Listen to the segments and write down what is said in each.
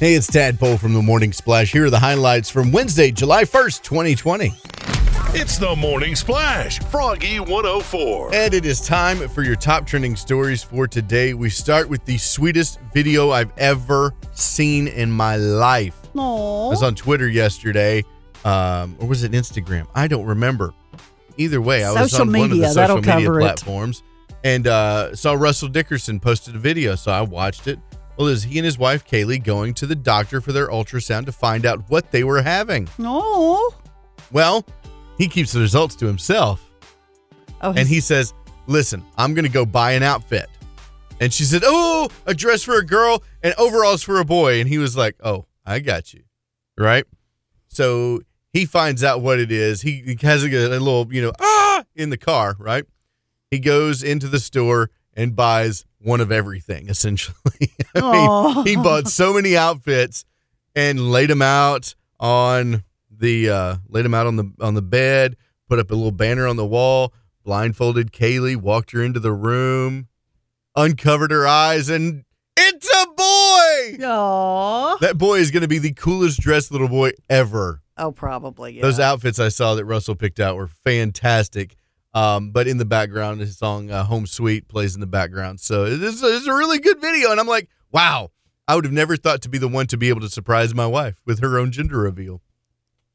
Hey, it's Tadpole from the Morning Splash. Here are the highlights from Wednesday, July 1st, 2020. It's the Morning Splash, Froggy 104. And it is time for your top trending stories for today. We start with the sweetest video I've ever seen in my life. Aww. I was on Twitter yesterday, um, or was it Instagram? I don't remember. Either way, I was Social on one of the media, social that'll media cover it. platforms and uh, saw Russell Dickerson posted a video, so I watched it. Well, was he and his wife Kailey going to the doctor for their ultrasound to find out what they were having. No. Well, he keeps the results to himself. Oh, And he says, Listen, I'm going to go buy an outfit. And she said, Oh, a dress for a girl and overalls for a boy. And he was like, Oh, I got you. Right. So he finds out what it is. He, he has a, a little, you know, ah, in the car. Right. He goes into the store and buys one of everything, essentially. I mean, he bought so many outfits and laid them out on the uh laid them out on the on the bed, put up a little banner on the wall, blindfolded Kailey, walked her into the room, uncovered her eyes, and it's a boy. Aw. That boy is going to be the coolest dressed little boy ever. Oh, probably. Yeah. Those outfits I saw that Russell picked out were fantastic. Um, but in the background, his song uh, "Home Sweet" plays in the background, so it is it's a really good video. And I'm like, wow, I would have never thought to be the one to be able to surprise my wife with her own gender reveal.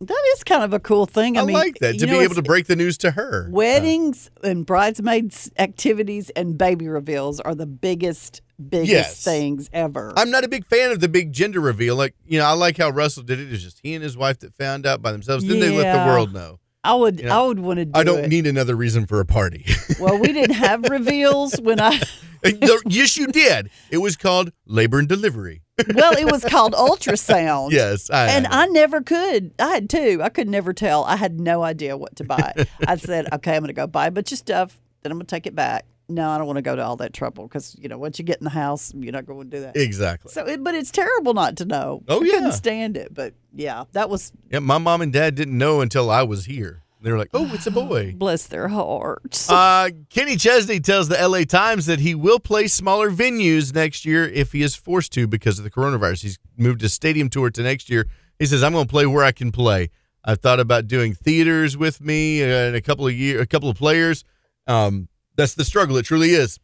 That is kind of a cool thing. I, I, mean, like that to know, be able to break the news to her. Weddings and bridesmaids activities and baby reveals are the biggest, biggest Yes. things ever. I'm not a big fan of the big gender reveal. Like, you know, I like how Russell did it. It's just he and his wife that found out by themselves. Then they let the world know. I would, you know, I would want to do I don't it. need another reason for a party. well, we didn't have reveals when I. Uh, yes, you did. It was called labor and delivery. Well, it was called ultrasound. Yes, I, and I I never could. I had two. I could never tell. I had no idea what to buy. I said, okay, I'm going to go buy a bunch of stuff. Then I'm going to take it back. No, I don't want to go to all that trouble because you know once you get in the house, you're not going to do that. exactly. So, it, but it's terrible not to know. Oh, I yeah. couldn't stand it. But yeah, that was Yeah, my mom and dad didn't know until I was here. They were like, "Oh, it's a boy." bless their hearts. Uh, Kenny Chesney tells the LA Times that he will play smaller venues next year if he is forced to because of the coronavirus. He's moved his stadium tour to next year. He says, "I'm going to play where I can play." I've thought about doing theaters with me and a couple of year, a couple of players. Um, that's the struggle. It truly is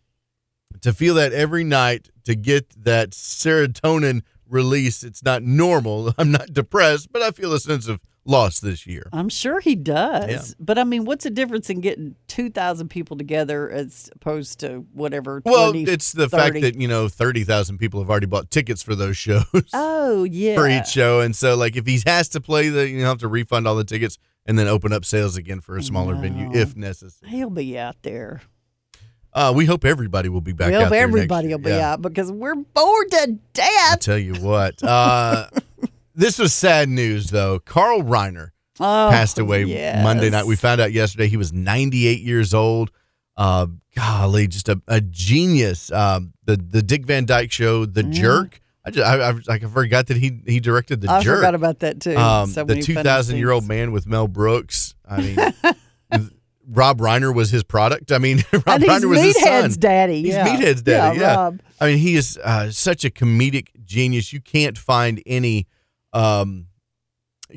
to feel that every night to get that serotonin release. It's not normal. I'm not depressed, but I feel a sense of loss this year. I'm sure he does. Yeah. But I mean, what's the difference in getting 2,000 people together as opposed to whatever? Well, 20, it's the 30? fact that you know thirty thousand people have already bought tickets for those shows Oh, yeah. for each show, and so like if he has to play the, you know, have to refund all the tickets and then open up sales again for a smaller venue if necessary. He'll be out there. Uh, we hope everybody will be back. we hope everybody will be Yeah. out because we're bored to death. I tell you what, uh, this was sad news though. Carl Reiner Oh, passed away yes. Monday night. We found out yesterday he was 98 years old. Uh, golly, just a, a genius. Um, the the Dick Van Dyke Show, The Jerk. I just I, I, I forgot that he he directed The. I Jerk. forgot about that too. um, So the 2,000 year old man with Mel Brooks. I mean, Rob Reiner was his product. I mean, Rob Reiner was his son. Meathead's daddy. He's yeah. Meathead's daddy. Yeah. Rob. I mean, he is uh, such a comedic genius. You can't find any um,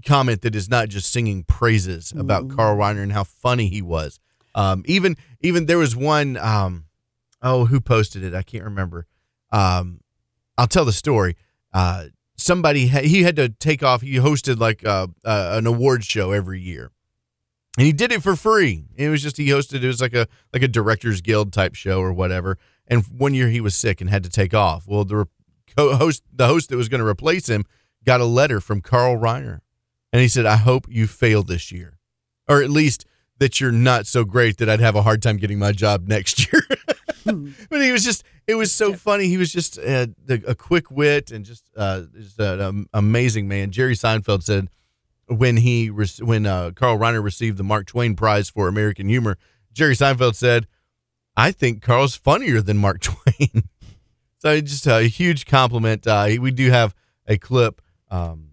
comment that is not just singing praises about Mm-hmm. Carl Reiner and how funny he was. Um, even even there was one. Um, oh, who posted it? I can't remember. Um, I'll tell the story. Uh, somebody ha- he had to take off. He hosted like uh, an award show every year, and he did it for free. It was just he hosted. It was like a like a directors guild type show or whatever. And one year he was sick and had to take off. Well, the re- co-host, the host that was going to replace him, got a letter from Carl Reiner, and he said, "I hope you fail this year, or at least." That you're not so great that I'd have a hard time getting my job next year. but he was just it was so funny. He was just uh, a quick wit and just uh just an um, amazing man. Jerry seinfeld said when he re- when uh, carl reiner received the mark twain prize for american humor jerry seinfeld said i think carl's funnier than mark twain. So just a huge compliment. Uh, we do have a clip um,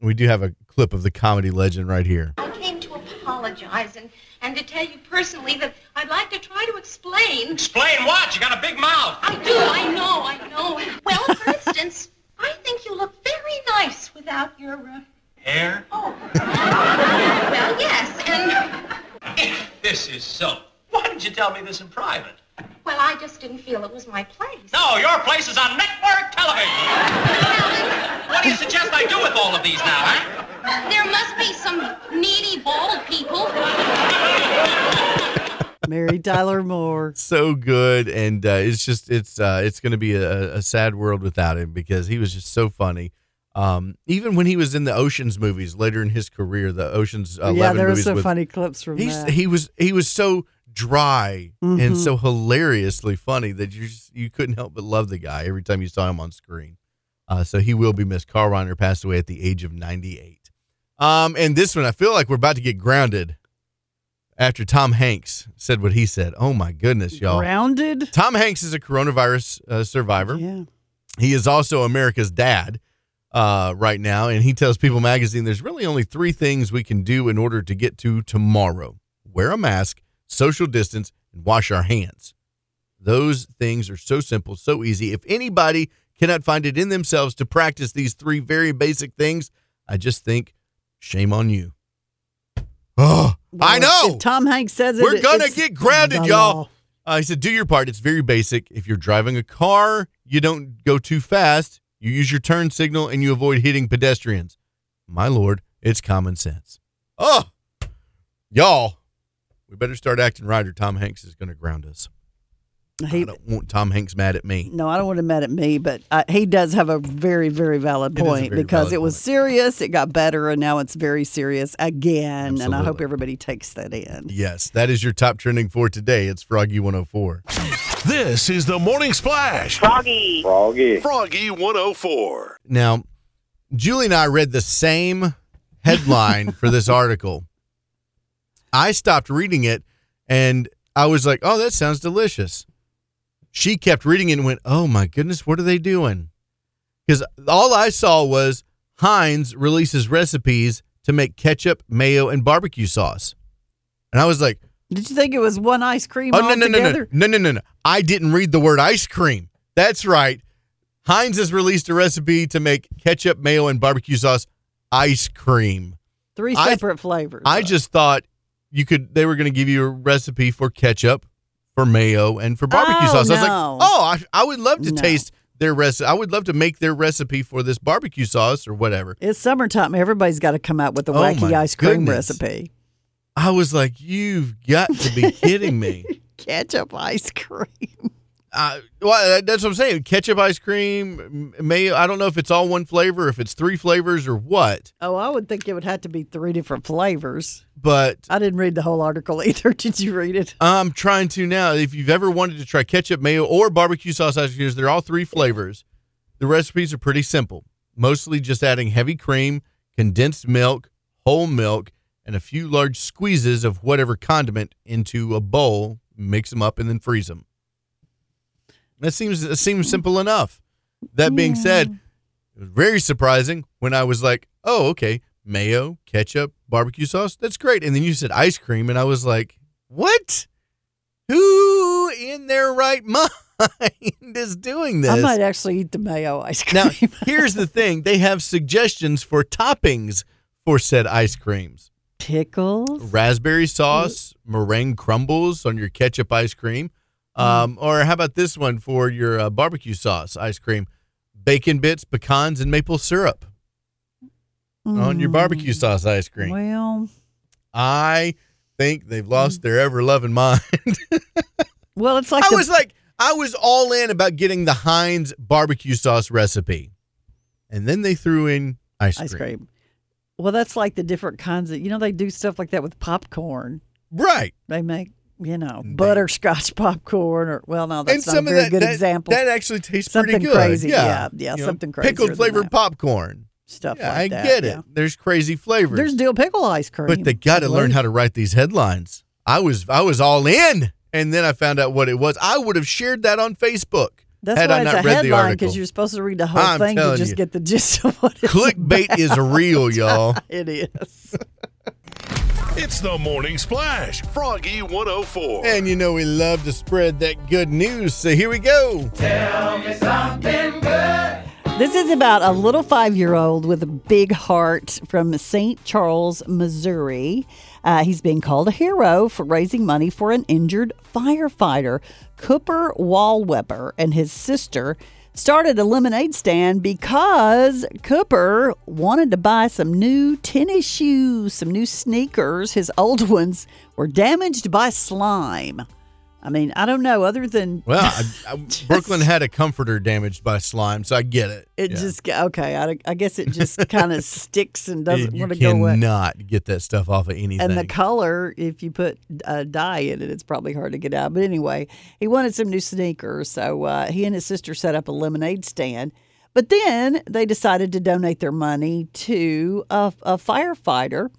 we do have a clip of the comedy legend right here I came to apologize and, and to tell you personally that I'd like to try to explain. Explain what? You got a big mouth. I do, I know, I know. Well, for instance, I think you look very nice without your, uh... Hair? Oh. well, yes, and... This is so. Why didn't you tell me this in private? Well, I just didn't feel it was my place. No, your place is on network television. what do you suggest I do with all of these now, huh? There must be some needy bald people. Mary Tyler Moore. so good, and uh, it's just it's uh, it's going to be a, a sad world without him because he was just so funny. Um, even when he was in the Ocean's movies later in his career, the Ocean's Eleven yeah, there were movies some with, funny clips from he's that. he was he was so dry and Mhm. so hilariously funny that you just, you couldn't help but love the guy every time you saw him on screen. Uh, so he will be missed. Carl Reiner passed away at the age of 98. Um, and this one, I feel like we're about to get grounded after Tom Hanks said what he said. Oh my goodness, y'all! Grounded. Tom Hanks is a coronavirus uh, survivor. Yeah. He is also America's dad uh, right now, and he tells People Magazine there's really only three things we can do in order to get to tomorrow: wear a mask, social distance, and wash our hands. Those things are so simple, so easy. If anybody cannot find it in themselves to practice these three very basic things, I just think shame on you. Oh, I know. Tom Hanks says it, We're gonna get grounded, y'all. Uh, he said, do your part. It's very basic. If you're driving a car, you don't go too fast. You use your turn signal and you avoid hitting pedestrians. My lord, it's common sense. Oh, y'all, we better start acting right or Tom Hanks is going to ground us. I He, don't want Tom Hanks mad at me. no, I don't want him mad at me, but uh, he does have a very, very valid It is a point very because valid it was point. serious, it got better, and now it's very serious again. And I hope everybody takes that in. Yes, that is your top trending for today. It's Froggy 104. This is the Morning Splash. Froggy. Froggy. Froggy 104. Now, Julie and I read the same headline for this article. I stopped reading it and I was like, oh, that sounds delicious. She kept reading it and went, oh my goodness, what are they doing? Because all I saw was Heinz releases recipes to make ketchup, mayo, and barbecue sauce. And I was like, Did you think it was one ice cream Oh no no no no no no no no! I didn't read the word ice cream. That's right. Heinz has released a recipe to make ketchup, mayo, and barbecue sauce ice cream. Three I- separate flavors. I though. just thought you could. They were going to give you a recipe for ketchup, for mayo, and for barbecue Oh, sauce. I was like, oh, I, I would love to No. taste their recipe. I would love to make their recipe for this barbecue sauce or whatever. It's summertime. Everybody's got to come out with a Oh, wacky ice cream goodness. recipe. I was like, you've got to be kidding me. Ketchup ice cream. Uh, well, that's what I'm saying. Ketchup ice cream, mayo. I don't know if it's all one flavor, if it's three flavors or what. Oh, I would think it would have to be three different flavors. But I didn't read the whole article either. Did you read it? I'm trying to now. If you've ever wanted to try ketchup, mayo, or barbecue sauce ice creams, they're all three flavors. The recipes are pretty simple. Mostly just adding heavy cream, condensed milk, whole milk, and a few large squeezes of whatever condiment into a bowl. Mix them up and then freeze them. That seems it seems simple enough. That being said, it was very surprising when I was like, "Oh, okay, mayo, ketchup, barbecue sauce. That's great." And then you said ice cream, and I was like, "What? Who in their right mind is doing this?" I might actually eat the mayo ice cream. Now, here's the thing: they have suggestions for toppings for said ice creams: Pickles. raspberry sauce, meringue crumbles on your ketchup ice cream, um, or how about this one for your uh, barbecue sauce ice cream: bacon bits, pecans, and maple syrup on your barbecue sauce ice cream. Well, I think they've lost their ever loving mind. well, it's like I the, was like, I was all in about getting the Heinz barbecue sauce recipe, and then they threw in ice cream. ice cream. Well, that's like the different kinds of. You know, they do stuff like that with popcorn. Right. They make you know butterscotch popcorn, or well, no, that's not a very that, good that, example. That actually tastes Something pretty good. crazy, Yeah, yeah, yeah, You know, something crazier Pickled flavored popcorn. stuff Yeah, like I that. get it. yeah. There's crazy flavors. There's dill pickle ice cream, but they got to learn how to write these headlines. I was I was all in, and then I found out what it was. I would have shared that on Facebook That's had why I it's not a read the headline article. because you're supposed to read the whole I'm thing to just you. get the gist of what it's Clickbait is real, y'all. It is. It's the Morning Splash. Froggy 104. And you know we love to spread that good news, so here we go. Tell me something good. This is about a little five year old with a big heart from St. Charles, Missouri. Uh, he's being called a hero for raising money for an injured firefighter. Cooper Wallweber and his sister started a lemonade stand because Cooper wanted to buy some new tennis shoes, some new sneakers. His old ones were damaged by slime. I mean, I don't know, other than Well, I, I, Brooklyn had a comforter damaged by slime, so I get it. It Yeah. just okay. I, I guess it just kind of sticks and doesn't want to go away. cannot get that stuff off of anything. And the color, if you put uh, dye in it, it's probably hard to get out. But anyway, he wanted some new sneakers, so uh, he and his sister set up a lemonade stand. But then they decided to donate their money to a, a firefighter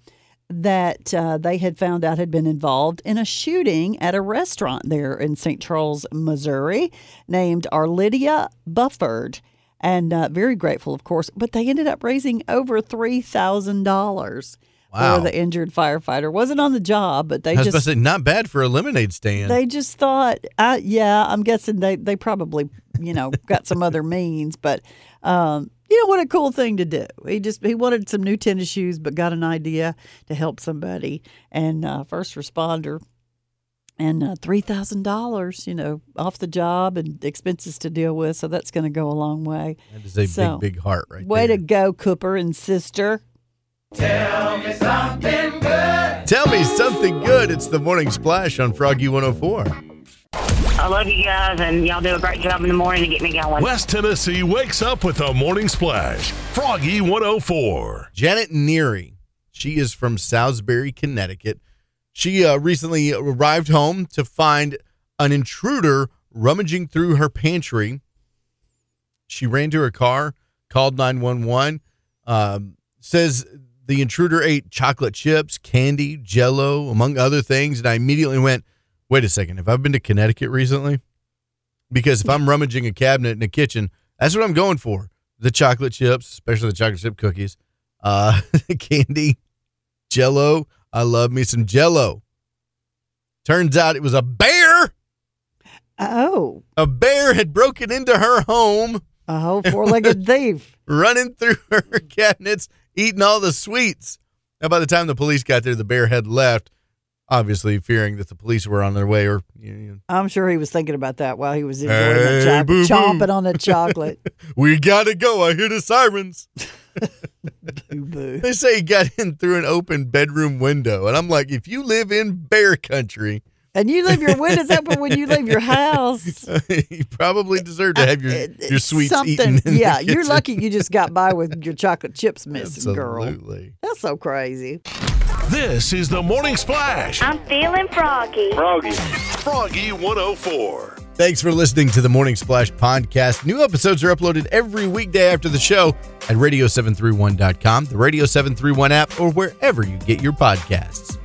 that uh, they had found out had been involved in a shooting at a restaurant there in St. Charles, Missouri, named Arlydia Bufford. And uh, very grateful, of course. But they ended up raising over $3,000 Wow. for the injured firefighter. Wasn't on the job, but they I was about to just say, not bad for a lemonade stand. they just thought, uh, yeah, I'm guessing they they probably you know got some other means, but um, you know what a cool thing to do. He just he wanted some new tennis shoes, but got an idea to help somebody and uh, first responder. And uh, three thousand dollars, you know, off the job and expenses to deal with, so that's going to go a long way. that is a So, big, big heart right Way there. to go, Cooper and sister. Tell me something good. Tell me something good. It's the morning splash on Froggy 104. I love you guys, and y'all do a great job in the morning to get me going. West Tennessee wakes up with a morning splash. Froggy 104. Janet Neary. She is from Salisbury, Connecticut. She uh, recently arrived home to find an intruder rummaging through her pantry. She ran to her car, called 911, um, says the intruder ate chocolate chips, candy, jello, among other things. And I immediately went, wait a second, have I've been to Connecticut recently? Because if I'm rummaging a cabinet in a kitchen, that's what I'm going for. The chocolate chips, especially the chocolate chip cookies, uh, candy, jello. I love me some jello. Turns out it was a bear. Oh, A bear had broken into her home, a whole four-legged thief. running through her cabinets, eating all the sweets. Now, by the time the police got there, the bear had left, obviously fearing that the police were on their way or you know, I'm sure he was thinking about that while he was enjoying Hey, the chocolate, chomping on the chocolate. we gotta go. I hear the sirens. They say he got in through an open bedroom window. And I'm like, if you live in bear country, And you leave your windows open when you leave your house. you probably deserve to uh, have your, your sweets something. eaten. Yeah, you're lucky you just got by with your chocolate chips missing, girl. That's so crazy. This is the morning splash. I'm feeling froggy. Froggy Froggy 104. Thanks for listening to the Morning Splash podcast. New episodes are uploaded every weekday after the show at radio731.com, the Radio 731 app, or wherever you get your podcasts.